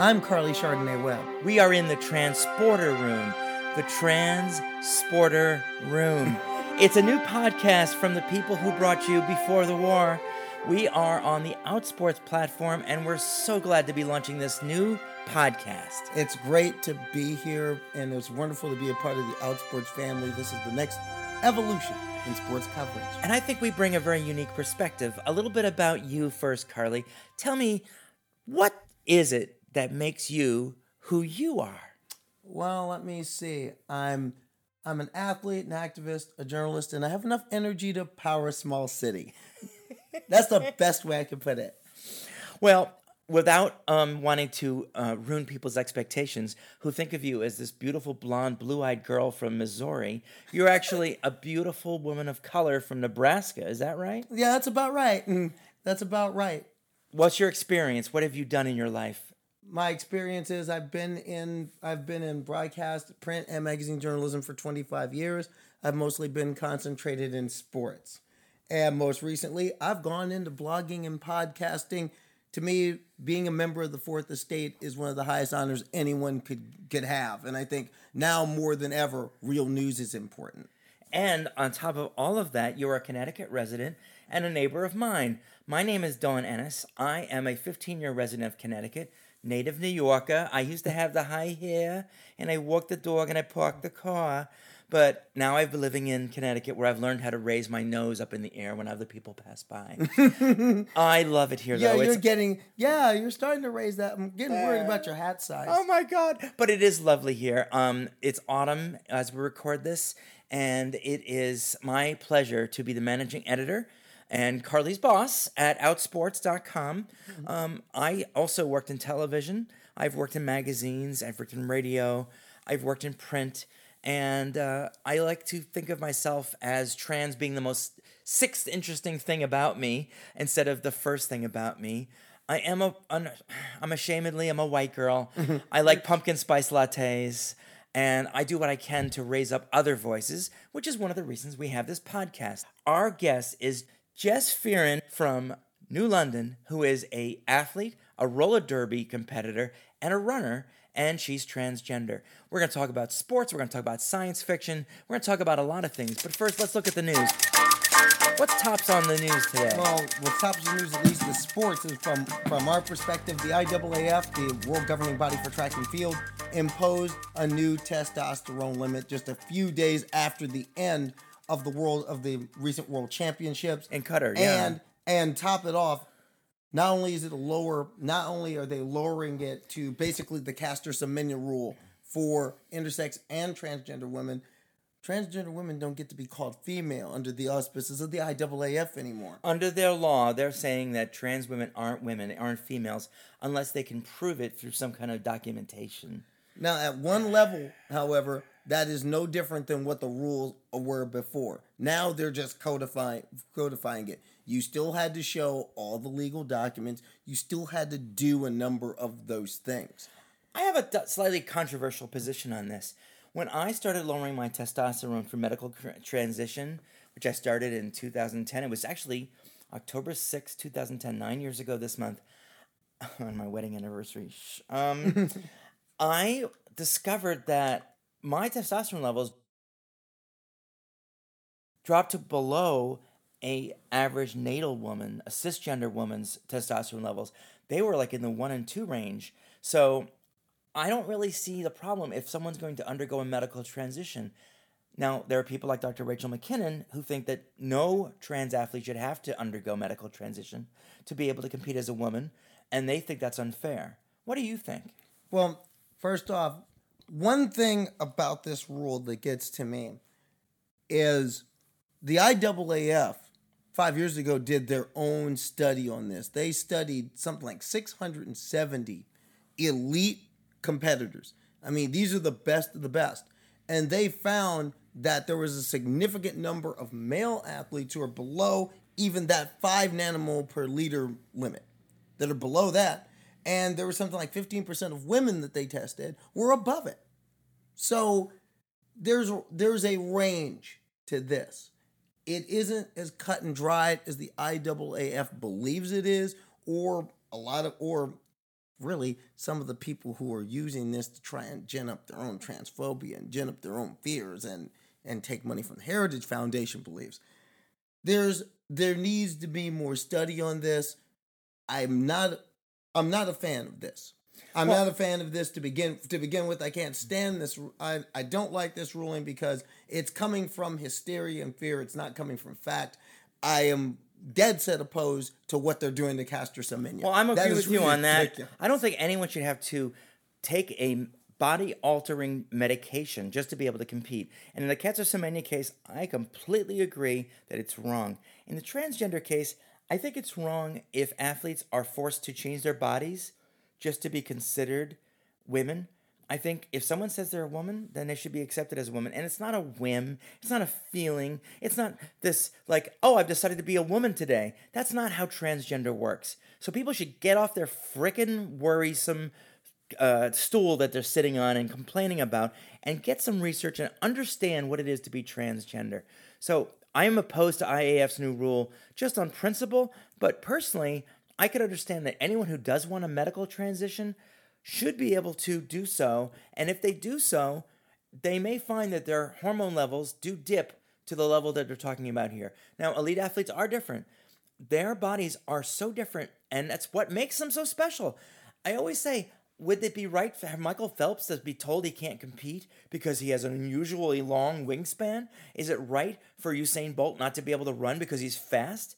I'm Karleigh Chardonnay Webb. We are in the Transporter Room, the Transporter Room. It's a new podcast from the people who brought you before the war. We are on the Outsports platform, and we're so glad to be launching this new podcast. It's great to be here, and it's wonderful to be a part of the Outsports family. This is the next evolution in sports coverage. And I think we bring a very unique perspective. A little bit about you first, Karleigh. Tell me, what is it that makes you who you are? Well, let me see. I'm I'm an athlete, an activist, a journalist, and I have enough energy to power a small city. That's the best way I can put it. Well, without um, wanting to uh, ruin people's expectations, who think of you as this beautiful blonde, blue-eyed girl from Missouri, you're actually a beautiful woman of color from Nebraska. Is that right? Yeah, that's about right. Mm, That's about right. What's your experience? What have you done in your life? My experience is I've been in I've been in broadcast, print, and magazine journalism for 25 years. I've mostly been concentrated in sports. And most recently, I've gone into blogging and podcasting. To me, being a member of the Fourth Estate is one of the highest honors anyone could could have. And I think now more than ever, real news is important. And on top of all of that, you're a Connecticut resident and a neighbor of mine. My name is Dawn Ennis. I am a 15 year resident of Connecticut, native New Yorker. I used to have the high hair, and I walked the dog and I parked the car. But now I've been living in Connecticut where I've learned how to raise my nose up in the air when other people pass by. I love it here, Yeah, though. you're It's, getting yeah, you're starting to raise that. I'm getting worried about your hat size. Oh my god! But it is lovely here. Um, it's autumn as we record this, and it is my pleasure to be the managing editor and Karleigh's boss at Outsports.com. Um, I also worked in television. I've worked in magazines. I've worked in radio. I've worked in print, and uh, I like to think of myself as trans being the most sixth interesting thing about me instead of the first thing about me. I am a, un, I'm ashamedly, I'm a white girl. I like pumpkin spice lattes, and I do what I can to raise up other voices, which is one of the reasons we have this podcast. Our guest is Jess Fearon from New London, who is a athlete, a roller derby competitor, and a runner, and she's transgender. We're going to talk about sports, we're going to talk about science fiction, we're going to talk about a lot of things. But first, let's look at the news. What's tops on the news today? Well, what tops on the news, at least the sports, is from from our perspective, the IAAF, the World Governing Body for Track and Field, imposed a new testosterone limit just a few days after the end of the world of the recent World Championships. In Qatar, yeah. and and top it off, not only is it a lower, not only are they lowering it to basically the Caster Semenya rule for intersex and transgender women. Transgender women don't get to be called female under the auspices of the IAAF anymore. Under their law, they're saying that trans women aren't women, aren't females, unless they can prove it through some kind of documentation. Now, at one level, however, that is no different than what the rules were before. Now they're just codifying codifying it. You still had to show all the legal documents. You still had to do a number of those things. I have a slightly controversial position on this. When I started lowering my testosterone for medical transition, which I started in 2010, it was actually October 6, 2010, nine years ago this month, on my wedding anniversary. Um, I discovered that my testosterone levels dropped to below a average natal woman, a cisgender woman's testosterone levels. They were like in the one and two range. So I don't really see the problem if someone's going to undergo a medical transition. Now, there are people like Dr. Rachel McKinnon who think that no trans athlete should have to undergo medical transition to be able to compete as a woman, and they think that's unfair. What do you think? Well, first off, one thing about this rule that gets to me is the IAAF five years ago did their own study on this. They studied something like 670 elite competitors. I mean, these are the best of the best. And they found that there was a significant number of male athletes who are below even that five nanomole per liter limit, that are below that. And there was something like 15% of women that they tested were above it. So there's there's a range to this. It isn't as cut and dried as the IAAF believes it is, or a lot of or really some of the people who are using this to try and gin up their own transphobia and gin up their own fears and and take money from the Heritage Foundation believes. There's there needs to be more study on this. I'm not I'm not a fan of this. I'm Well- not a fan of this to begin to begin with. I can't stand this. I I don't like this ruling because it's coming from hysteria and fear. It's not coming from fact. I am dead set opposed to what they're doing to Caster Semenya. Well, I'm agree with you on that. I don't think anyone should have to take a body altering medication just to be able to compete. And in the Caster Semenya case, I completely agree that it's wrong. In the transgender case, I think it's wrong if athletes are forced to change their bodies just to be considered women. I think if someone says they're a woman, then they should be accepted as a woman. And it's not a whim, it's not a feeling, it's not this like, oh, I've decided to be a woman today. That's not how transgender works. So people should get off their frickin' worrisome uh, stool that they're sitting on and complaining about and get some research and understand what it is to be transgender. So I am opposed to IAF's new rule just on principle, but personally, I could understand that anyone who does want a medical transition should be able to do so. And if they do so, they may find that their hormone levels do dip to the level that they're talking about here. Now, elite athletes are different. Their bodies are so different, and that's what makes them so special. I always say, would it be right for Michael Phelps to be told he can't compete because he has an unusually long wingspan? Is it right for Usain Bolt not to be able to run because he's fast?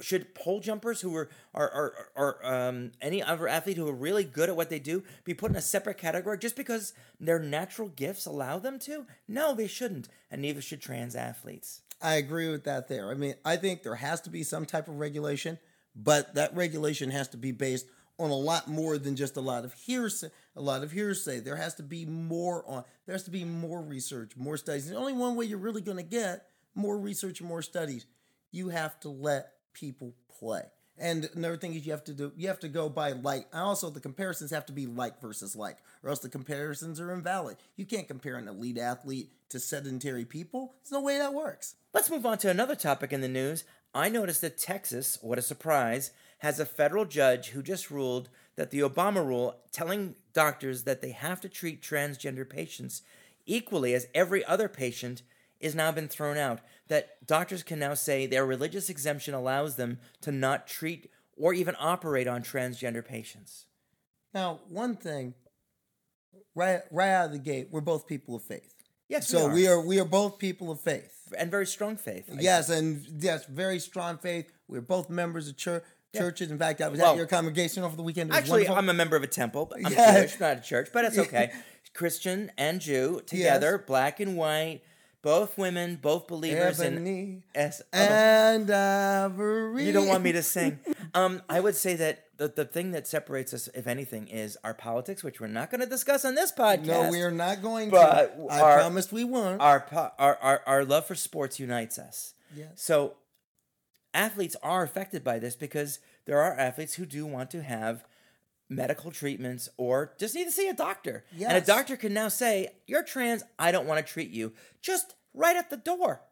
should pole jumpers who are are are, are um, any other athlete who are really good at what they do be put in a separate category just because their natural gifts allow them to? No, they shouldn't, and neither should trans athletes. I agree with that there. I mean, I think there has to be some type of regulation, but that regulation has to be based on a lot more than just a lot of hearsay. A lot of hearsay. There has to be more on. There has to be more research, more studies. The only one way you're really going to get more research and more studies, you have to let people play. And another thing is you have to do you have to go by like and also the comparisons have to be like versus like, or else the comparisons are invalid. You can't compare an elite athlete to sedentary people. There's no way that works. Let's move on to another topic in the news. I noticed that Texas, what a surprise, has a federal judge who just ruled that the Obama rule telling doctors that they have to treat transgender patients equally as every other patient is now been thrown out. That doctors can now say their religious exemption allows them to not treat or even operate on transgender patients. Now, one thing, right right out of the gate, we're both people of faith. Yes, So we we are. are we are both people of faith. and very strong faith. I Yes, and yes, very strong faith. We're both members of church churches. In fact, I was Well, at your congregation over the weekend. Actually, wonderful. I'm a member of a temple. but I'm Yeah. Jewish, not a church, but it's okay. Christian and Jew together, black and white, both women, both believers in Ebony S. and ivory. You don't want me to sing. Um, I would say that the, the thing that separates us, if anything, is our politics, which we're not going to discuss on this podcast. No, we are not going But to. I our- promised we won't. Our, our, our, our love for sports unites us. Yes. So athletes are affected by this because there are athletes who do want to have medical treatments or just need to see a doctor. And a doctor can now say, You're trans, I don't want to treat you. Just right at the door.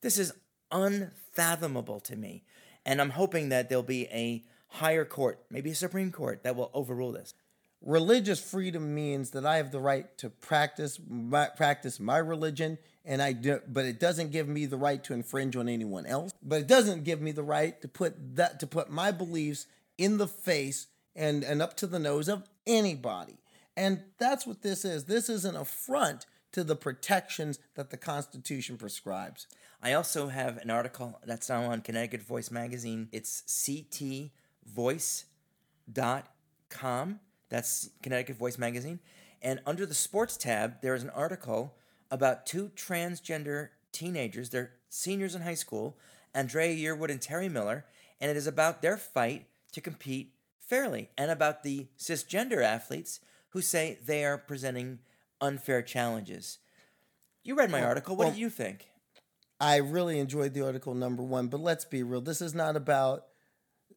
This is unfathomable to me. And I'm hoping that there'll be a higher court, maybe a Supreme Court, that will overrule this. religious freedom means that I have the right to practice my, practice my religion, and I do, but it doesn't give me the right to infringe on anyone else. But it doesn't give me the right to put that to put my beliefs in the face and and up to the nose of anybody. And that's what this is. This is an affront to the protections that the Constitution prescribes. I also have an article that's now on Connecticut Voice Magazine. It's ctvoice.com. That's Connecticut Voice Magazine. And under the sports tab, there is an article about two transgender teenagers. They're seniors in high school, Andraya Yearwood and Terry Miller. And it is about their fight to compete fairly and about the cisgender athletes who say they are presenting unfair challenges. You read my article. What well- do you think? I really enjoyed the article number one, but let's be real. This is not about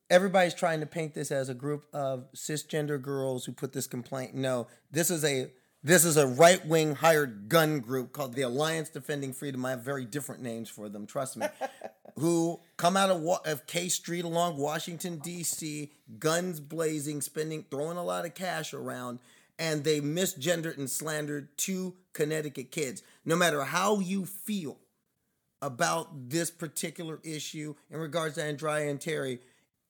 everybody's trying to paint this as a group of cisgender girls who put this complaint. No, this is a This is a right wing hired gun group called the Alliance Defending Freedom. I have very different names for them, trust me. who come out of, of K Street along Washington, D.C., guns blazing, spending, throwing a lot of cash around, and they misgendered and slandered two Connecticut kids. No matter how you feel about this particular issue in regards to Andraya and Terry,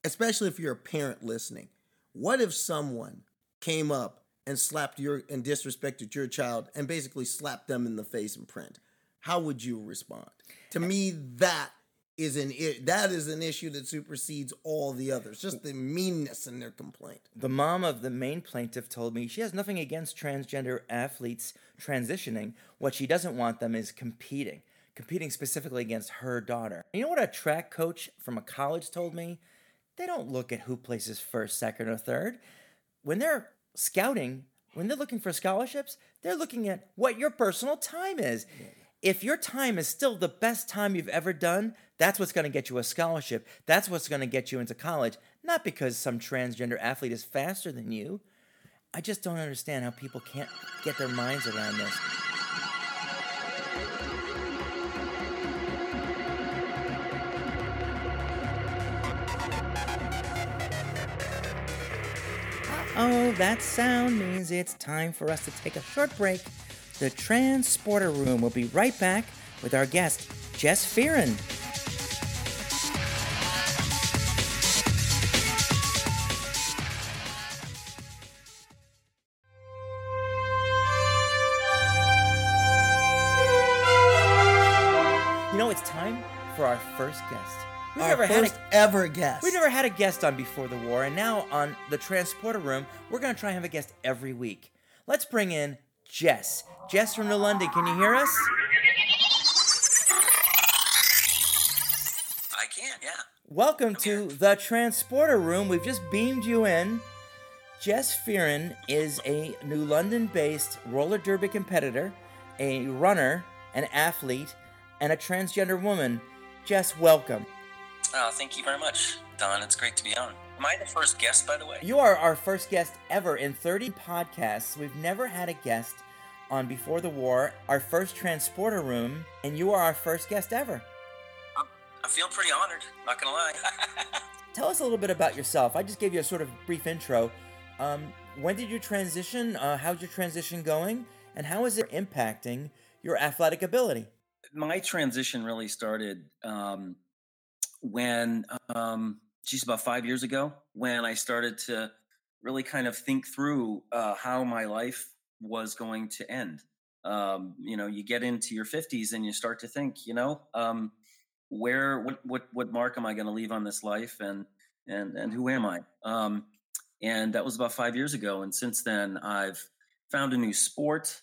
especially if you're a parent listening, what if someone came up and slapped your and disrespected your child and basically slapped them in the face in print, how would you respond? To me, that is an that is an issue that supersedes all the others. Just the meanness in their complaint. The mom of the main plaintiff told me she has nothing against transgender athletes transitioning. What she doesn't want them is competing, competing specifically against her daughter. You know what a track coach from a college told me? They don't look at who places first, second, or third. When they're scouting, when they're looking for scholarships, they're looking at what your personal time is. If your time is still the best time you've ever done, that's what's going to get you a scholarship. That's what's going to get you into college, not because some transgender athlete is faster than you. I just don't understand how people can't get their minds around this. Oh, that sound means it's time for us to take a short break. The Transporter Room will be right back with our guest, Jess Fearon. You know, it's time for our first guest. We've Our never first had a, ever guest. We never had a guest on before the war, and now on the Transporter Room, we're going to try and have a guest every week. Let's bring in Jess. Jess from New London, can you hear us? I can, yeah. Welcome to the Transporter Room. We've just beamed you in. Jess Fearon is a New London based roller derby competitor, a runner, an athlete, and a transgender woman. Jess, welcome. Oh, thank you very much, Dawn. It's great to be on. Am I the first guest, by the way? You are our first guest ever in 30 podcasts. We've never had a guest on Before the War, our first transporter room, and you are our first guest ever. I feel pretty honored, not gonna lie. Tell us a little bit about yourself. I just gave you a sort of brief intro. Um, when did you transition? Uh, how's your transition going? And how is it impacting your athletic ability? My transition really started um, when, um, geez, about five years ago, when I started to really kind of think through uh, how my life was going to end. Um, you know, you get into your 50s and you start to think, you know, um, where, what, what, what mark am I going to leave on this life, and and and who am I? Um, and that was about five years ago. And since then, I've found a new sport.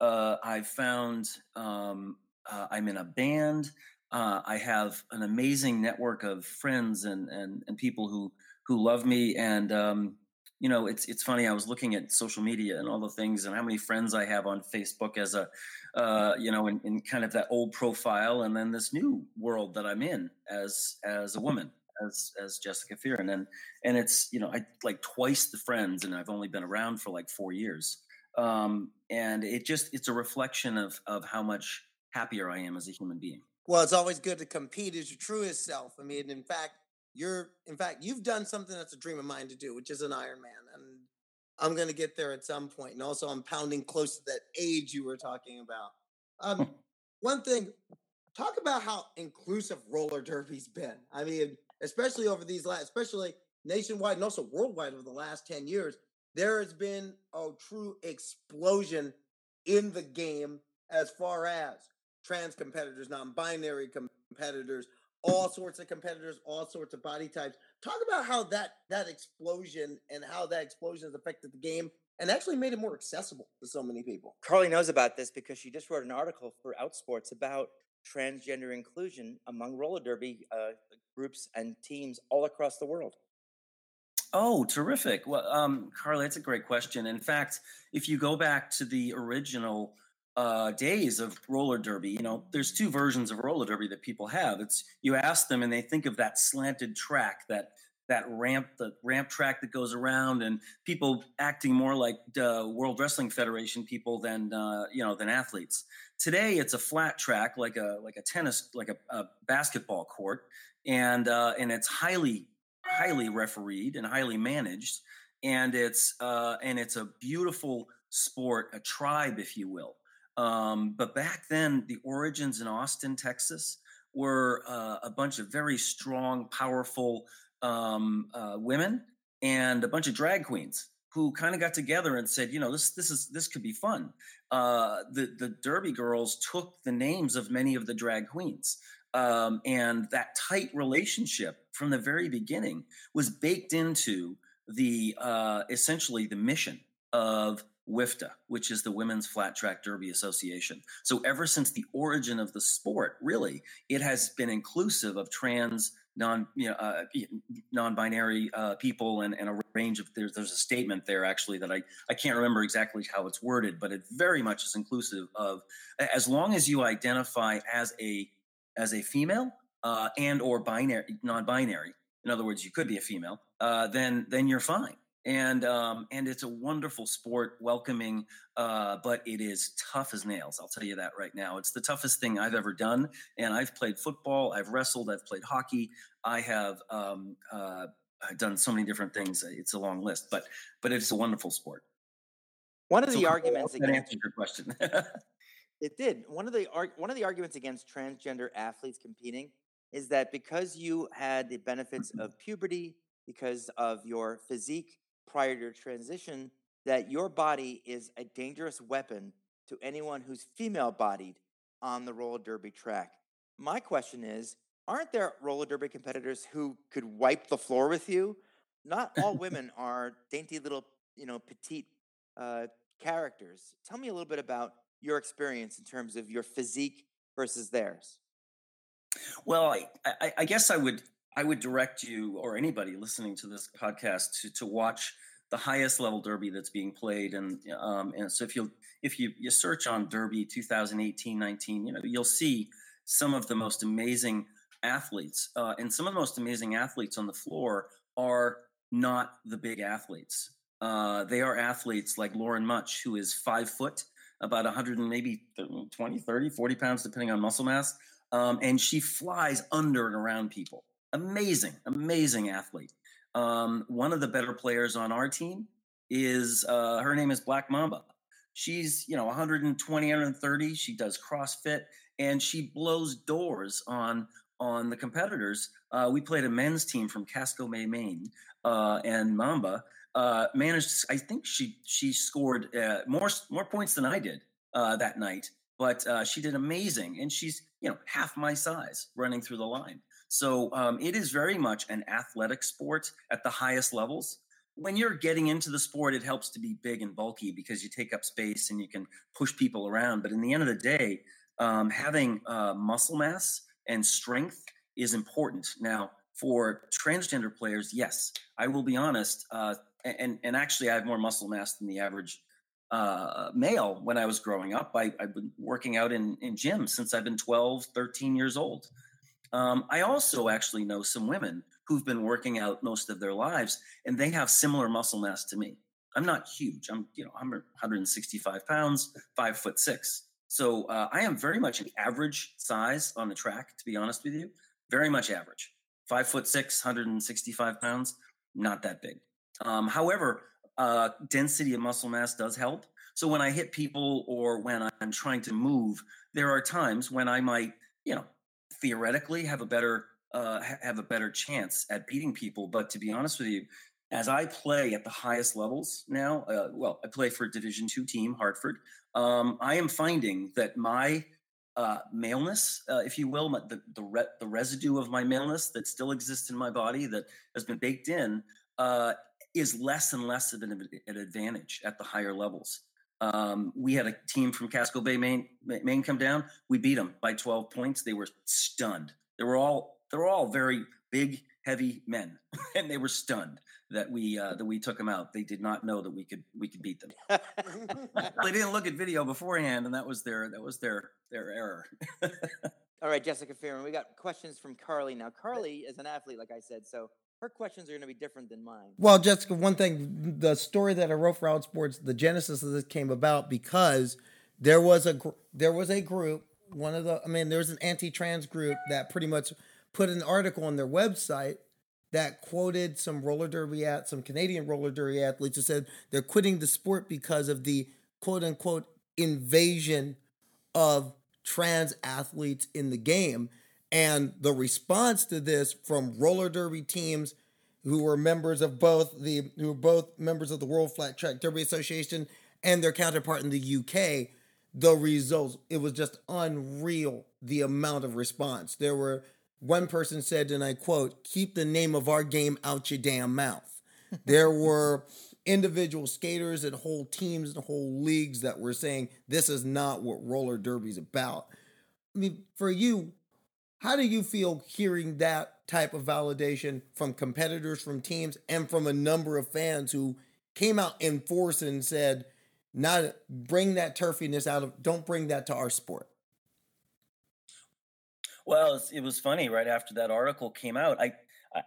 Uh, I've found um, uh, I'm in a band. Uh, I have an amazing network of friends and and and people who who love me. And um, you know, it's it's funny. I was looking at social media and all the things, and how many friends I have on Facebook as a uh, you know, in, in kind of that old profile, and then this new world that I'm in as as a woman as as Jessica Fearon, and and it's you know I like twice the friends, and I've only been around for like four years, um, and it just it's a reflection of of how much happier I am as a human being. Well, it's always good to compete as your truest self. I mean, in fact, you're in fact you've done something that's a dream of mine to do, which is an Ironman, and I'm going to get there at some point. And also, I'm pounding close to that age you were talking about. Um, one thing, talk about how inclusive roller derby's been. I mean, especially over these last, especially nationwide and also worldwide over the last ten years, there has been a true explosion in the game as far as trans competitors, non-binary competitors, all sorts of competitors, all sorts of body types. Talk about how that that explosion and how that explosion has affected the game and actually made it more accessible to so many people. Karleigh knows about this because she just wrote an article for Outsports about transgender inclusion among roller derby uh, groups and teams all across the world. Oh, terrific. Well, um, Karleigh, that's a great question. In fact, if you go back to the original uh, days of roller derby. You know, there's two versions of roller derby that people have. It's you ask them and they think of that slanted track, that that ramp, the ramp track that goes around, and people acting more like uh, World Wrestling Federation people than uh, you know than athletes. Today, it's a flat track, like a like a tennis, like a, a basketball court, and uh, and it's highly highly refereed and highly managed, and it's uh, and it's a beautiful sport, a tribe, if you will. Um, but back then, the origins in Austin, Texas, were uh, a bunch of very strong, powerful um, uh, women and a bunch of drag queens who kind of got together and said, you know, this this is this could be fun. Uh, the the Derby girls took the names of many of the drag queens, um, and that tight relationship from the very beginning was baked into the uh, essentially the mission of WFTDA, which is the Women's Flat Track Derby Association. So ever since the origin of the sport, really, it has been inclusive of trans, non, you know, uh, non-binary uh, people, and, and a range of. There's there's a statement there actually that I I can't remember exactly how it's worded, but it very much is inclusive of as long as you identify as a as a female uh, and or binary non-binary. In other words, you could be a female. Uh, then then you're fine and um, and it's a wonderful sport, welcoming, uh, but it is tough as nails. I'll tell you that right now. It's the toughest thing I've ever done, and I've played football, I've wrestled, I've played hockey, I have um, uh, done so many different things. It's a long list, but but it's a wonderful sport. One of the arguments that against answered your question. it did. One of the arg- one of the arguments against transgender athletes competing is that because you had the benefits of puberty, because of your physique prior to your transition that your body is a dangerous weapon to anyone who's female bodied on the roller derby track. My question is aren't there roller derby competitors who could wipe the floor with you? Not all women are dainty little, you know, petite uh, characters. Tell me a little bit about your experience in terms of your physique versus theirs. Well, I, I, I guess I would I would direct you or anybody listening to this podcast to, to watch the highest level derby that's being played. And, um, and so if you if you, you search on derby 2018, 19, you know, you'll see some of the most amazing athletes uh, and some of the most amazing athletes on the floor are not the big athletes. Uh, they are athletes like Loren Mutch, who is five foot, about 100 and maybe 20, 30, 40 pounds, depending on muscle mass. Um, and she flies under and around people amazing, amazing athlete. Um, one of the better players on our team is uh, her name is Black Mamba. She's you know 120, 130. She does CrossFit and she blows doors on on the competitors. Uh, we played a men's team from Casco Bay, Maine, uh, and Mamba uh, managed. I think she she scored uh, more more points than I did uh, that night, but she did amazing, and she's you know half my size running through the line. So um, it is very much an athletic sport at the highest levels. When you're getting into the sport, it helps to be big and bulky because you take up space and you can push people around. But in the end of the day, um, having uh, muscle mass and strength is important. Now, for transgender players, yes, I will be honest, uh, and and actually, I have more muscle mass than the average uh, male when I was growing up. I, have been working out in, in gyms since I've been 12, 13 years old. Um, I also actually know some women who've been working out most of their lives, and they have similar muscle mass to me. I'm not huge. I'm, you know, I'm 165 pounds, five foot six. So uh, I am very much an average size on the track, to be honest with you. Very much average. Five foot six, 165 pounds, not that big. Um, however, uh, density of muscle mass does help. So when I hit people or when I'm trying to move, there are times when I might, you know, theoretically have a better uh, have a better chance at beating people. But to be honest with you, as I play at the highest levels now, uh, well, I play for a Division two team, Hartford. Um, I am finding that my uh, maleness, uh, if you will, my, the the, re- the, residue of my maleness that still exists in my body that has been baked in, uh, is less and less of an, an advantage at the higher levels. Um, we had a team from Casco Bay, Maine, Maine come down. We beat them by 12 points. They were stunned. They were all they were all very big, heavy men, and they were stunned that we uh, that we took them out. They did not know that we could we could beat them. they didn't look at video beforehand, and that was their that was their their error. all right, Jessica Fearon, we got questions from Karleigh now. Karleigh is an athlete, like I said, so her questions are going to be different than mine. Well, Jessica, one thing, the story that I wrote for Outsports, the genesis of this came about because there was a there was a group, one of the, I mean, there was an anti-trans group that pretty much put an article on their website that quoted some roller derby at some Canadian roller derby athletes who said they're quitting the sport because of the quote unquote invasion of trans athletes in the game. And the response to this from roller derby teams who were members of both the who were both members of the World Flat Track Derby Association and their counterpart in the UK, the results it was just unreal the amount of response. There were one person said, and I quote, keep the name of our game out your damn mouth. there were individual skaters and whole teams and whole leagues that were saying this is not what roller derby's about. I mean, for you, how do you feel hearing that type of validation from competitors, from teams, and from a number of fans who came out in force and said, "Not bring that turfiness out of, don't bring that to our sport." Well, it was funny. Right after that article came out, I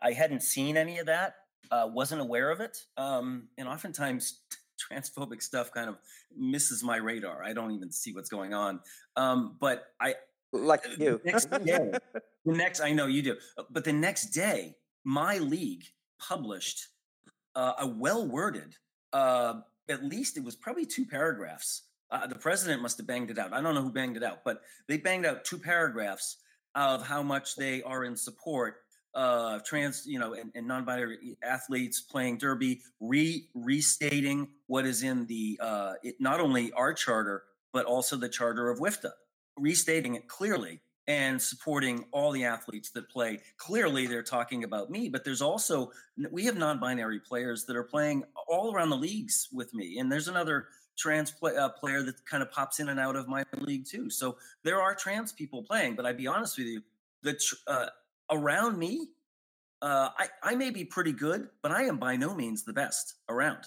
I hadn't seen any of that, uh, wasn't aware of it, um, and oftentimes transphobic stuff kind of misses my radar. I don't even see what's going on. Um, but I like you. The next day, the next I know you do, uh, but the next day, my league published uh, a well worded. Uh, at least it was probably two paragraphs. Uh, the president must have banged it out. I don't know who banged it out, but they banged out two paragraphs of how much they are in support of trans, you know, and, and non-binary athletes playing derby, re restating what is in the uh, it, not only our charter but also the charter of WFTDA restating it clearly and supporting all the athletes that play. Clearly, they're talking about me, but there's also we have non-binary players that are playing all around the leagues with me, and there's another trans play, uh, player that kind of pops in and out of my league too. So there are trans people playing, but I'd be honest with you, the uh, around me, uh, I I may be pretty good, but I am by no means the best around.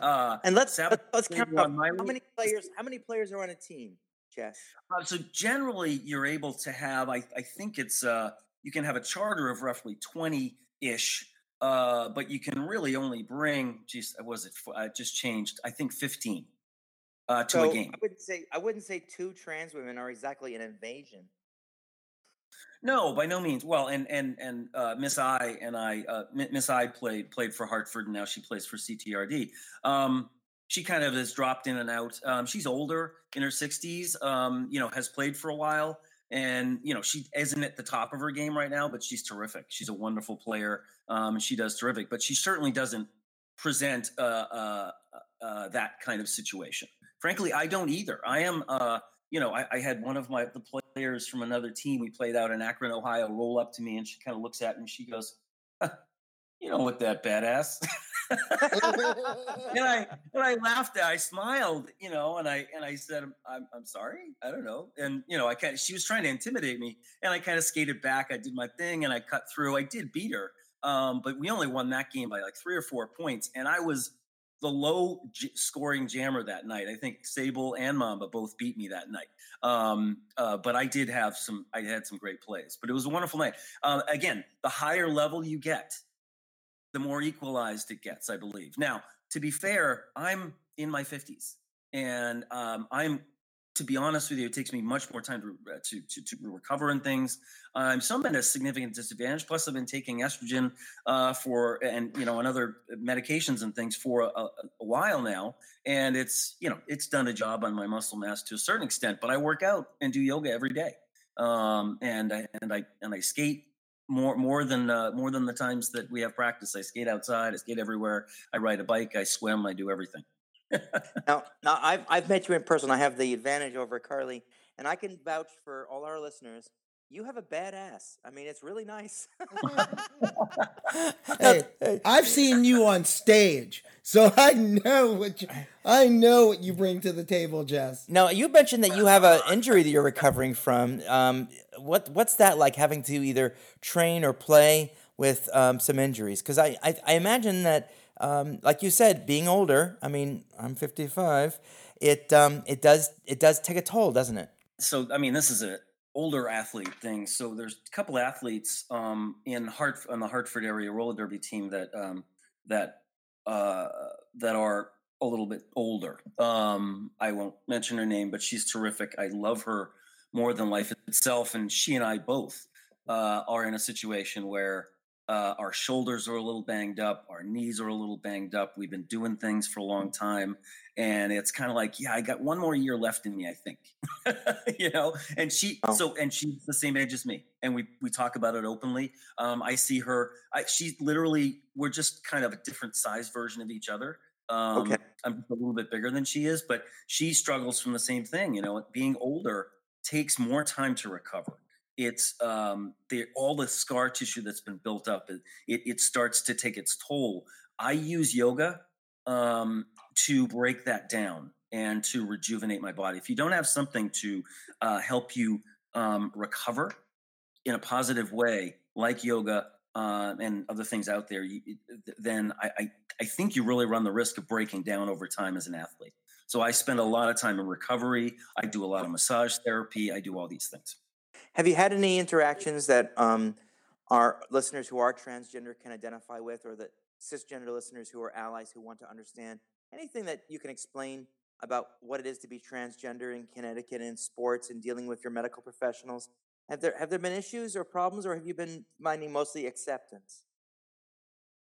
Uh, and let's let's, let's count how many players how many players are on a team. Jess? Uh, so generally, you're able to have. I, I think it's uh, you can have a charter of roughly twenty ish, uh, but you can really only bring. Geez, was it? I just changed. I think fifteen uh, to so a game. I wouldn't say. I wouldn't say two trans women are exactly an invasion. No, by no means. Well, and and and uh, Miss I and I, uh, Miss I played played for Hartford, and now she plays for CTRD. Um, she kind of has dropped in and out. Um, she's older in her 60s, um, you know, has played for a while. And, you know, she isn't at the top of her game right now, but she's terrific. She's a wonderful player um, and she does terrific, but she certainly doesn't present uh, uh, uh, that kind of situation. Frankly, I don't either. I am, uh, you know, I, I, had one of my the players from another team we played out in Akron, Ohio, roll up to me and she kind of looks at me and she goes, "You don't look that badass." and I and I laughed. I smiled, you know, and I and I said, "I'm I'm sorry. I don't know." And you know, I kind of she was trying to intimidate me, and I kind of skated back. I did my thing, and I cut through. I did beat her, um, but we only won that game by like three or four points, and I was the low j- scoring jammer that night. I think Sable and Mamba both beat me that night. Um, uh, but I did have some, I had some great plays, but it was a wonderful night. Uh, again, the higher level you get, the more equalized it gets, I believe. Now, to be fair, I'm in my 50s, and um, I'm, to be honest with you, it takes me much more time to uh, to, to, to recover and things. Um, so I'm at a significant disadvantage. Plus, I've been taking estrogen uh, for and you know and other medications and things for a, a, while now, and it's you know it's done a job on my muscle mass to a certain extent. But I work out and do yoga every day, um, and I, and I and I skate more more than uh, more than the times that we have practice. I skate outside. I skate everywhere. I ride a bike. I swim. I do everything. now, now I've I've met you in person. I have the advantage over Karleigh, and I can vouch for all our listeners. You have a badass. I mean, it's really nice. hey, I've seen you on stage, so I know what you, I know what you bring to the table, Jess. Now, you mentioned that you have an injury that you're recovering from. Um, what what's that like having to either train or play with um, some injuries? Because I, I, I imagine that, um, like you said, being older. I mean, I'm 55. It um, it does it does take a toll, doesn't it? So I mean, this is a older athlete thing. So there's a couple athletes um, in Hart on the Hartford area roller derby team that um, that uh, that are a little bit older. Um, I won't mention her name, but she's terrific. I love her more than life itself, and she and I both uh, are in a situation where uh, our shoulders are a little banged up, our knees are a little banged up. We've been doing things for a long time, and it's kind of like, yeah, I got one more year left in me, I think. you know, and she oh. so and she's the same age as me, and we we talk about it openly. Um, I see her. I, she's literally we're just kind of a different size version of each other. Um, okay. I'm a little bit bigger than she is, but she struggles from the same thing. You know, being older takes more time to recover it's um, the, all the scar tissue that's been built up. It, it, it starts to take its toll. I use yoga um, to break that down and to rejuvenate my body. If you don't have something to uh, help you um, recover in a positive way, like yoga uh, and other things out there, you, then I, I, I think you really run the risk of breaking down over time as an athlete. So I spend a lot of time in recovery. I do a lot of massage therapy. I do all these things. Have you had any interactions that um, our listeners who are transgender can identify with, or that cisgender listeners who are allies who want to understand anything that you can explain about what it is to be transgender in Connecticut in sports and dealing with your medical professionals? Have there have there been issues or problems, or have you been finding mostly acceptance?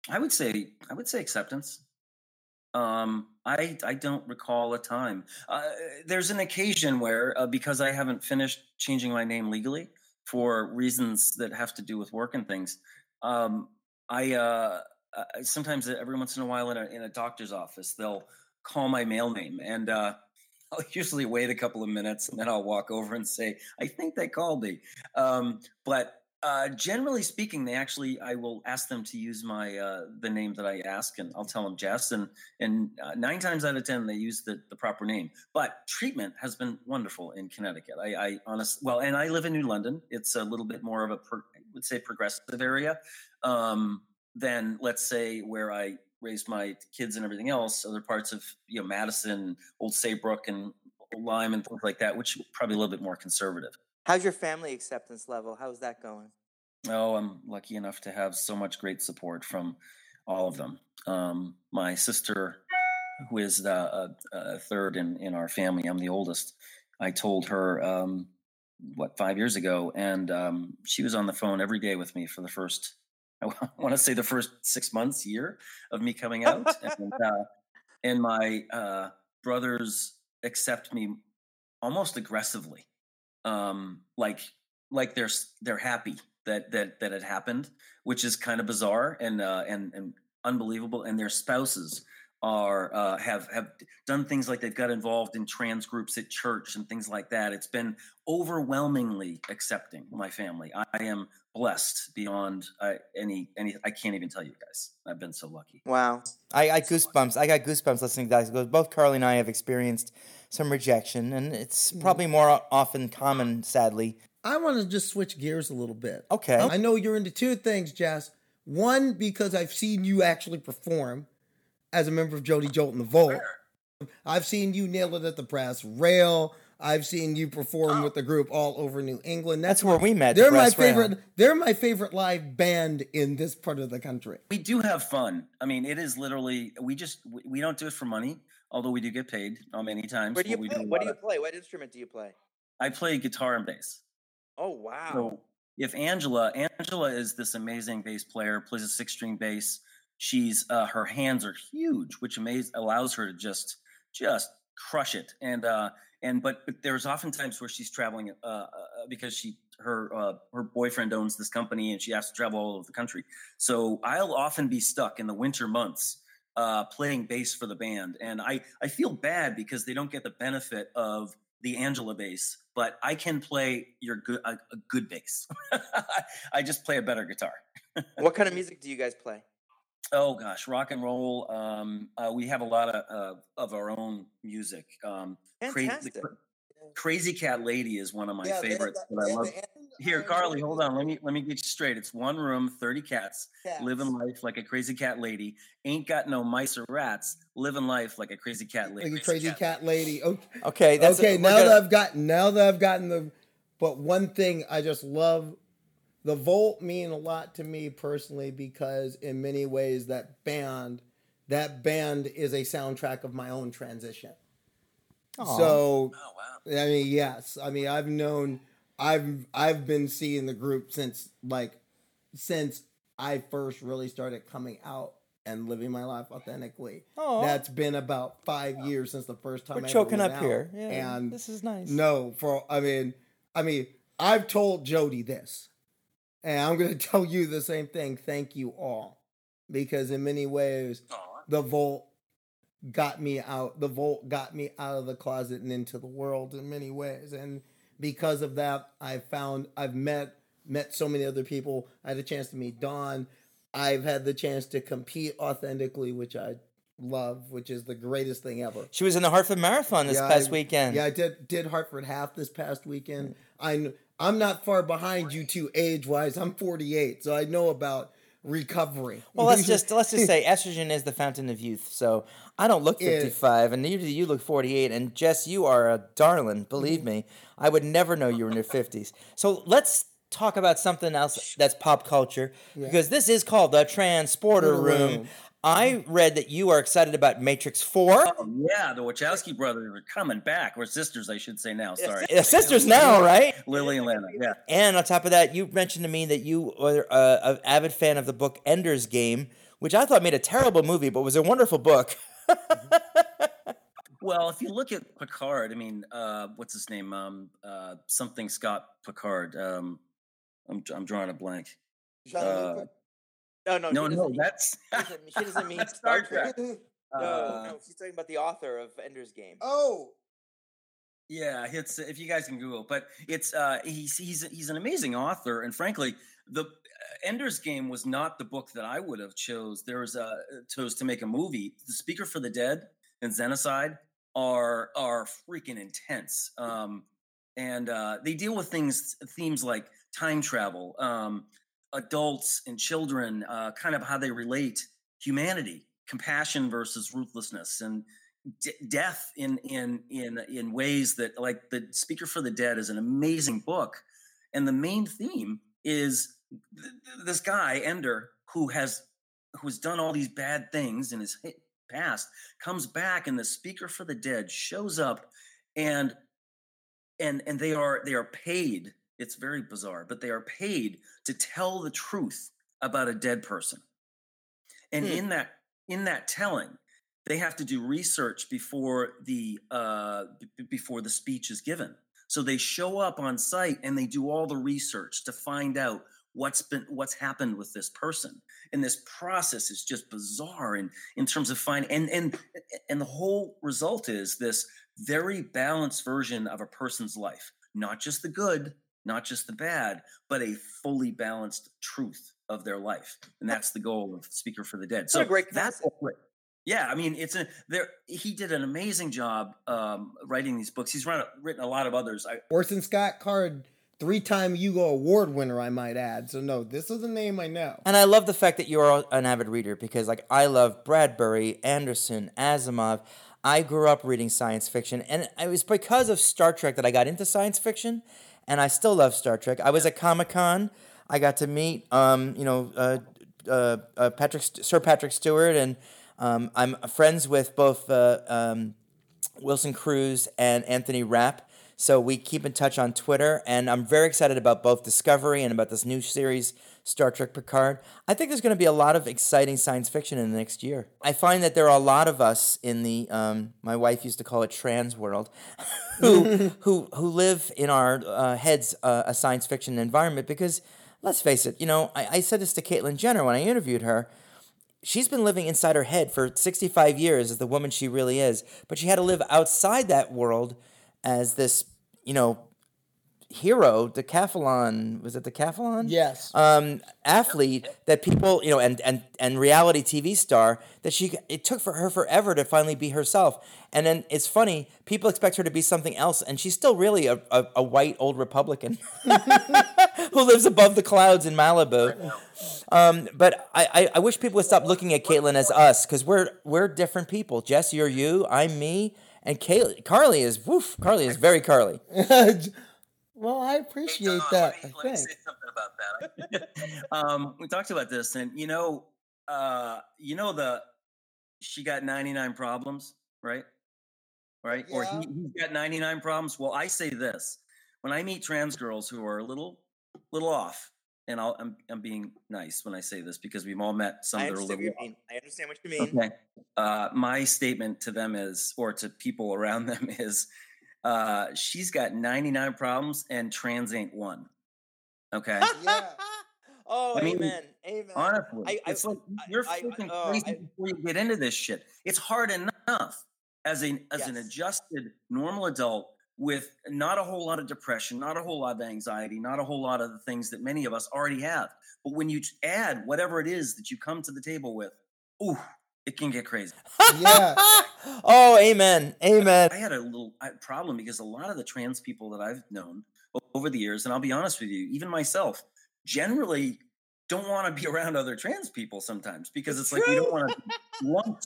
I would say I would say acceptance. Um, I I don't recall a time. Uh, there's an occasion where uh, because I haven't finished changing my name legally for reasons that have to do with work and things. Um, I uh, sometimes every once in a while in a in a doctor's office they'll call my male name and uh, I'll usually wait a couple of minutes and then I'll walk over and say I think they called me. Um, but uh, generally speaking, they actually I will ask them to use my uh, the name that I ask, and I'll tell them Jess, and and uh, nine times out of ten they use the, the proper name. But treatment has been wonderful in Connecticut. I, I honestly well, and I live in New London. It's a little bit more of a per, I would say progressive area um, than let's say where I raised my kids and everything else. Other parts of you know Madison, Old Saybrook, and Lyme and things like that, which probably a little bit more conservative. How's your family acceptance level? How's that going? Oh, I'm lucky enough to have so much great support from all of them. Um, my sister, who is the uh, uh, third in, in our family, I'm the oldest. I told her, um, what, five years ago, and um, she was on the phone every day with me for the first, I want to say the first six months, year of me coming out. and, uh, and my uh, brothers accept me almost aggressively um, like like they're they're happy that that that it happened, which is kind of bizarre and uh, and and unbelievable. And their spouses are uh, have have done things like they've got involved in trans groups at church and things like that. It's been overwhelmingly accepting. My family, I, am blessed beyond uh, any any. I can't even tell you guys. I've been so lucky. Wow, I, I goosebumps. I got goosebumps listening to guys. Both Karleigh and I have experienced some rejection, and it's mm-hmm. probably more often common, sadly. I want to just switch gears a little bit. Okay. I know you're into two things, Jess. One, because I've seen you actually perform as a member of Jody Jolt and the Volt. I've seen you nail it at the brass rail. I've seen you perform oh. with the group all over New England. That's, That's where we met. They're the my favorite. Rail. They're my favorite live band in this part of the country. We do have fun. I mean, it is literally we just we don't do it for money although we do get paid um, many times. Where do you play? Do what do you of, play? What instrument do you play? I play guitar and bass. Oh wow! So if Angela, Angela is this amazing bass player, plays a six-string bass. She's uh, her hands are huge, which amaze, allows her to just just crush it. And uh, and but, but there's often times where she's traveling uh, uh, because she her uh, her boyfriend owns this company and she has to travel all over the country. So I'll often be stuck in the winter months uh, playing bass for the band, and I I feel bad because they don't get the benefit of the Angela bass, but I can play your good a, a good bass. I just play a better guitar. what kind of music do you guys play? Oh gosh, rock and roll. Um, uh, we have a lot of uh, of our own music. Um, Fantastic. Crazy, Crazy Cat Lady is one of my yeah, favorites. That, I love. Here, Karleigh, hold on. Let me let me get you straight. It's one room, thirty cats, cats, living life like a crazy cat lady. Ain't got no mice or rats, living life like a crazy cat lady. Like a crazy cat, cat lady. Okay, okay, okay. now gonna... that I've gotten, now that I've gotten the but one thing I just love the Volt mean a lot to me personally because in many ways that band that band is a soundtrack of my own transition. So Oh wow. I mean, yes. I mean, I've known, I've I've been seeing the group since like since I first really started coming out and living my life authentically. Aw. That's been about five years since the first time We're I ever choking went up out. here. Yeah, and this is nice. no, for I mean, I mean, I've told Jody this, and I'm gonna tell you the same thing. Thank you all, because in many ways, Aw. the Volt got me out. The Volt got me out of the closet and into the world in many ways, and because of that, I've found I've met met so many other people. I had a chance to meet Dawn. I've had the chance to compete authentically, which I love, which is the greatest thing ever. She was in the Hartford Marathon this Yeah, past I- weekend. Yeah, I did did Hartford half this past weekend. I I'm not far behind you two age wise. I'm 48, so I know about recovery. Well, let's just let's just say estrogen is the fountain of youth. So I don't look 55, and neither do you look 48. And Jess, you are a darling. Believe mm-hmm. me, I would never know you were in your 50s. So let's talk about something else that's pop culture because this is called the Transporter Room. Room. I read that you are excited about Matrix 4. Oh, yeah, the Wachowski brothers are coming back, or sisters, I should say now. Sorry, Uh, Sisters now, right? Lilly and Lana. Yeah, And on top of that, you mentioned to me that you were uh, an avid fan of the book Ender's Game, which I thought made a terrible movie, but was a wonderful book. Well, if you look at Picard, I mean, uh, what's his name? Um, uh, something Scott Picard. Um, I'm I'm drawing a blank. Uh, no, no, no, no, that's she doesn't mean That's Star Star Trek. Trek. No, Uh, no, she's talking about the author of Ender's Game. oh, Yeah, it's if you guys can Google, but it's uh, he's he's he's an amazing author, and frankly, the uh, Ender's Game was not the book that I would have chose. There was a chose to make a movie. The Speaker for the Dead and Xenocide are are freaking intense, um, and uh, they deal with things themes like time travel, um, adults and children, uh, kind of how they relate humanity, compassion versus ruthlessness, and d- death in in in in ways that like the speaker for the dead is an amazing book. And the main theme is th- th- this guy ender who has who's done all these bad things in his past comes back and the speaker for the dead shows up and and and they are they are paid it's very bizarre but they are paid to tell the truth about a dead person. And Hmm. in that in that telling they have to do research before the uh, b- before the speech is given. So they show up on site and they do all the research to find out what's been what's happened with this person. And this process is just bizarre in in terms of finding and and and the whole result is this very balanced version of a person's life not just the good not just the bad but a fully balanced truth of their life and that's the goal of speaker for the dead so What a great that's what yeah, I mean, it's a there. He did an amazing job um, writing these books. He's run, written a lot of others. I, Orson Scott Card, three time Hugo Award winner, I might add. So no, this is a name I know. And I love the fact that you're an avid reader because, like, I love Bradbury, Anderson, Asimov. I grew up reading science fiction, and it was because of Star Trek that I got into science fiction, and I still love Star Trek. I was at Comic Con. I got to meet, um, you know, uh, uh, uh, Patrick Sir Patrick Stewart, and um, I'm friends with both uh, um, Wilson Cruz and Anthony Rapp. So we keep in touch on Twitter, and I'm very excited about both Discovery and about this new series, Star Trek Picard. I think there's going to be a lot of exciting science fiction in the next year. I find that there are a lot of us in the, um, my wife used to call it trans world, who, who, who live in our uh, heads uh, a science fiction environment because, let's face it, you know, I, I said this to Caitlyn Jenner when I interviewed her she's been living inside her head for 65 years as the woman she really is, but she had to live outside that world as this, you know, hero, decathlon, was it decathlon? Yes. Um, athlete that people, you know, and, and, and reality TV star that she, it took for her forever to finally be herself. And then it's funny, people expect her to be something else, and she's still really a, a, a white old Republican who lives above the clouds in Malibu. Um, but I, I, I wish people would stop looking at Caitlyn as us because we're we're different people. Jess, you're you, I'm me, and Caitlyn, Karleigh is woof. Karleigh is very Karleigh. Well, I Hey, appreciate Tom, that. let me, I let me say something about that. um, we talked about this, and you know, uh, you know the she got 99 problems, right? Right? Or he, he's got 99 problems. Well, I say this when I meet trans girls who are a little, little off, and I'll, I'm, I'm being nice when I say this because we've all met some I that are a little you mean. I understand what you mean. Okay. Uh, my statement to them is, or to people around them is, uh, she's got 99 problems and trans ain't one. Okay. Yeah. oh, I mean, amen. Amen. Honestly, I- I- it's like you're freaking oh, crazy before you get into this shit. It's hard enough as an as an adjusted normal adult with not a whole lot of depression, not a whole lot of anxiety, not a whole lot of the things that many of us already have. But when you add whatever it is that you come to the table with, ooh, it can get crazy. Yeah. oh, amen. Amen. I had a little problem because a lot of the trans people that I've known over the years, and I'll be honest with you, even myself, generally don't want to be around other trans people sometimes because it's like we don't want to lump,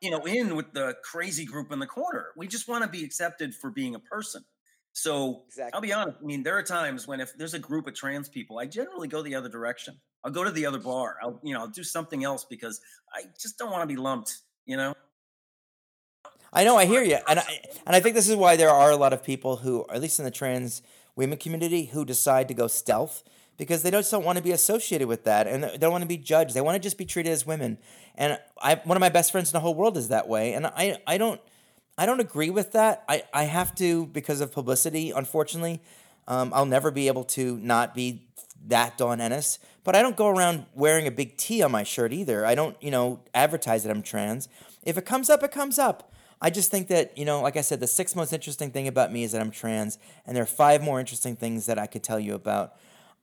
you know, in with the crazy group in the corner. We just want to be accepted for being a person. So Exactly. I'll be honest. I mean, there are times when if there's a group of trans people, I generally go the other direction. I'll go to the other bar. I'll, you know, I'll do something else because I just don't want to be lumped. You know. I know, I hear you, and I and I think this is why there are a lot of people who, at least in the trans women community, who decide to go stealth because they just don't want to be associated with that, and they don't want to be judged. They want to just be treated as women. And I, one of my best friends in the whole world is that way, and I, I don't, I don't agree with that. I, I have to because of publicity. Unfortunately, um, I'll never be able to not be that Dawn Ennis. But I don't go around wearing a big T on my shirt either. I don't, you know, advertise that I'm trans. If it comes up, it comes up. I just think that, you know, like I said, the sixth most interesting thing about me is that I'm trans, and there are five more interesting things that I could tell you about.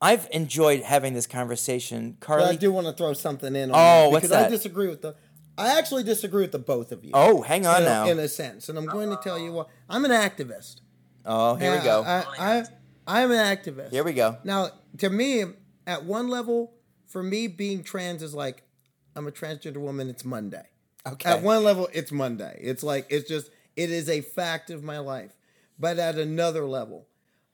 I've enjoyed having this conversation. But Karleigh. I do want to throw something in. On Oh, that what's because I disagree with the. I actually disagree with the both of you. oh, hang on in, a- now. in a sense, and I'm going to tell you what. I'm an activist. oh, here we go. I, I, I'm an activist. here we go. Now, to me, at one level, for me, being trans is like I'm a transgender woman. It's Monday. Okay. At one level, it's Monday. It's like it's just it is a fact of my life. But at another level,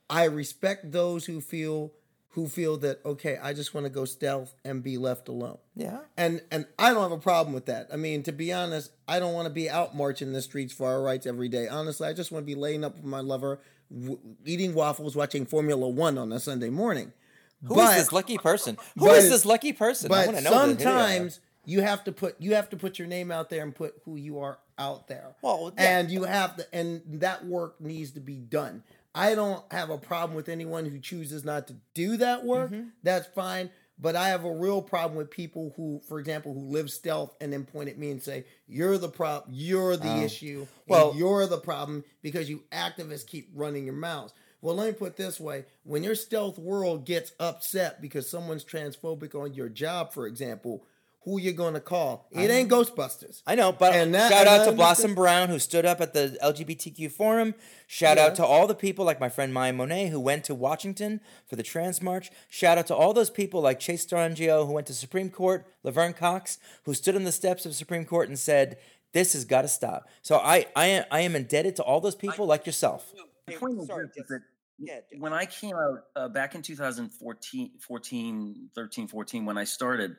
I respect those who feel who feel that okay, I just want to go stealth and be left alone. yeah. And and I don't have a problem with that. I mean, to be honest, I don't want to be out marching the streets for our rights every day. Honestly, I just want to be laying up with my lover, w- eating waffles, watching Formula One on a Sunday morning. but Who is this lucky person? Who is but- this lucky person? I But wanna know who the video is. sometimes you have to put you have to put your name out there and put who you are out there. Well, yeah. and you have to, and that work needs to be done. I don't have a problem with anyone who chooses not to do that work. Mm-hmm. That's fine. But I have a real problem with people who, for example, who live stealth and then point at me and say, "You're the problem. You're the issue. Oh. Well- you're the problem because you activists keep running your mouths." Well, let me put it this way: when your stealth world gets upset because someone's transphobic on your job, for example, who you gonna call? It ain't Ghostbusters. I know, but And that- shout and out to understand- Blossom Brown who stood up at the LGBTQ forum. Shout Yeah. out to all the people like my friend Maya Monet who went to Washington for the Trans March. Shout out to all those people like Chase Strangio who went to Supreme Court, Laverne Cox who stood on the steps of Supreme Court and said, "This has got to stop." So I, I, I am indebted to all those people like yourself. The point is Sorry, this, is Jess. that Yeah, when I came out uh, back in 2014, 14, 13, 14, when I started,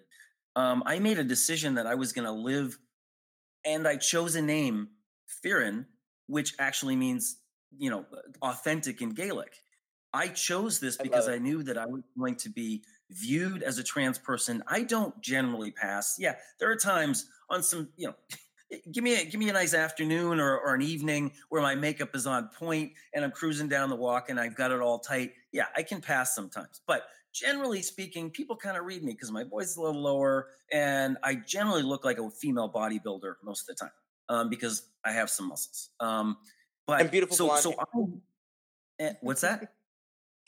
um, I made a decision that I was going to live, and I chose a name, Theron, which actually means, you know, authentic in Gaelic. I chose this because it. I knew that I was going to be viewed as a trans person. I don't generally pass. Yeah, there are times on some, you know, give me a give me a nice afternoon or, or an evening where my makeup is on point and I'm cruising down the walk and I've got it all tight. Yeah, I can pass sometimes. But generally speaking, people kind of read me because my voice is a little lower and I generally look like a female bodybuilder most of the time um, because I have some muscles. Um, but And beautiful so blonde so hair. Eh, what's that?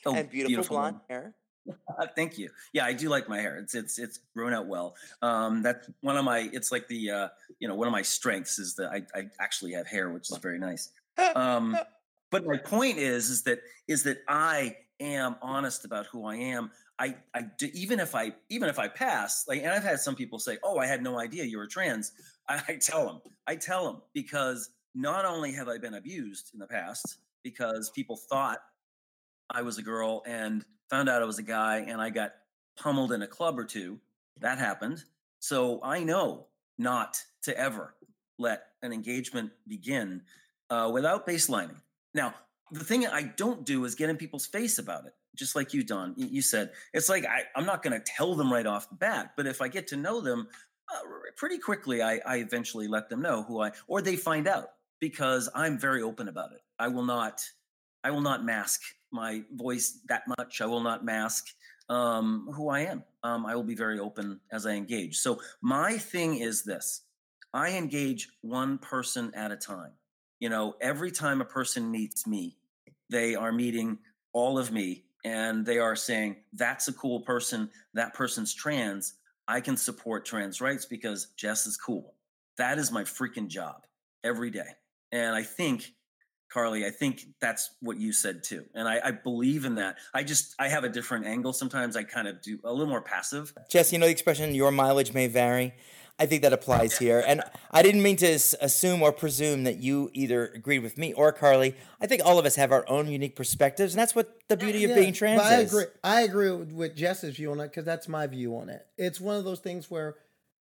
Oh, and beautiful, blonde hair. uh, Thank you. Yeah, I do like my hair. It's it's it's grown out well. Um, that's one of my. It's like the uh, you know one of my strengths is that I, I actually have hair, which is very nice. Um, but my point is is that is that I am honest about who I am. I I do, even if I even if I pass like, and I've had some people say, "Oh, I had no idea you were trans." I, I tell them, I tell them because not only have I been abused in the past because people thought I was a girl and found out I was a guy and I got pummeled in a club or two. That happened. So I know not to ever let an engagement begin uh, without baselining. Now, the thing I don't do is get in people's face about it. Just like you, Dawn, you said, it's like I, am not going to tell them right off the bat, but if I get to know them uh, pretty quickly, I, I eventually let them know who I, or they find out because I'm very open about it. I will not, I will not mask my voice that much. I will not mask um, who I am. Um, I will be very open as I engage. So my thing is this: I engage one person at a time. You know, every time a person meets me, they are meeting all of me and they are saying, that's a cool person. That person's trans. I can support trans rights because Jess is cool. That is my freaking job every day. And I think, Karleigh, I think that's what you said too. And I, I believe in that. I just, I have a different angle. Sometimes I kind of do a little more passive. Jess, you know the expression, your mileage may vary. I think that applies here. And I didn't mean to assume or presume that you either agreed with me or Karleigh. I think all of us have our own unique perspectives, and that's what the beauty of being trans I is. agree. I agree with Jess's view on it because that's my view on it. It's one of those things where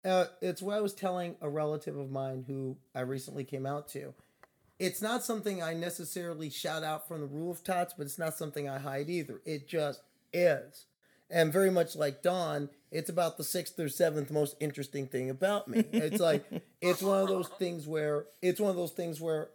uh, it's what I was telling a relative of mine who I recently came out to. It's not something I necessarily shout out from the rooftops, but it's not something I hide either. It just is. And very much like Dawn, it's about the sixth or seventh most interesting thing about me. It's like it's one of those things where it's one of those things where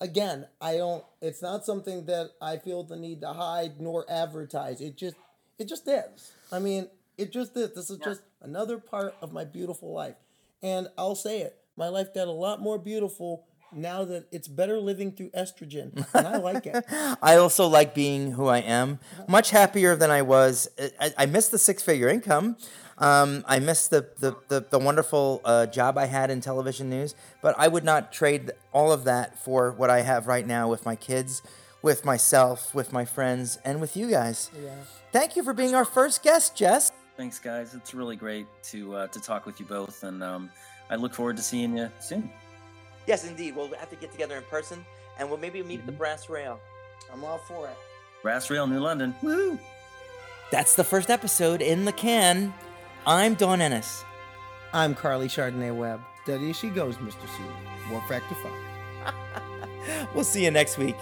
again, I don't it's not something that I feel the need to hide nor advertise. It just it just is. I mean, it just is. This is just another part of my beautiful life. And I'll say it. My life got a lot more beautiful now that it's better living through estrogen, and I like it. I also like being who I am. Much happier than I was. I, I miss the six figure income. Um, I miss the, the, the, the wonderful uh, job I had in television news, but I would not trade all of that for what I have right now with my kids, with myself, with my friends, and with you guys. Yeah. Thank you for being our first guest, Jess. Thanks, guys. It's really great to uh, to talk with you both, and um, I look forward to seeing you soon. Yes, indeed. We'll have to get together in person, and we'll maybe meet mm-hmm. at the mm-hmm. Brass Rail. I'm all for it. Brass Rail, New London. Woo! That's the first episode in the can. I'm Dawn Ennis. I'm Karleigh Chardonnay Webb. Steady as she goes, Mr. C. Warp Factor 5. we'll see you next week.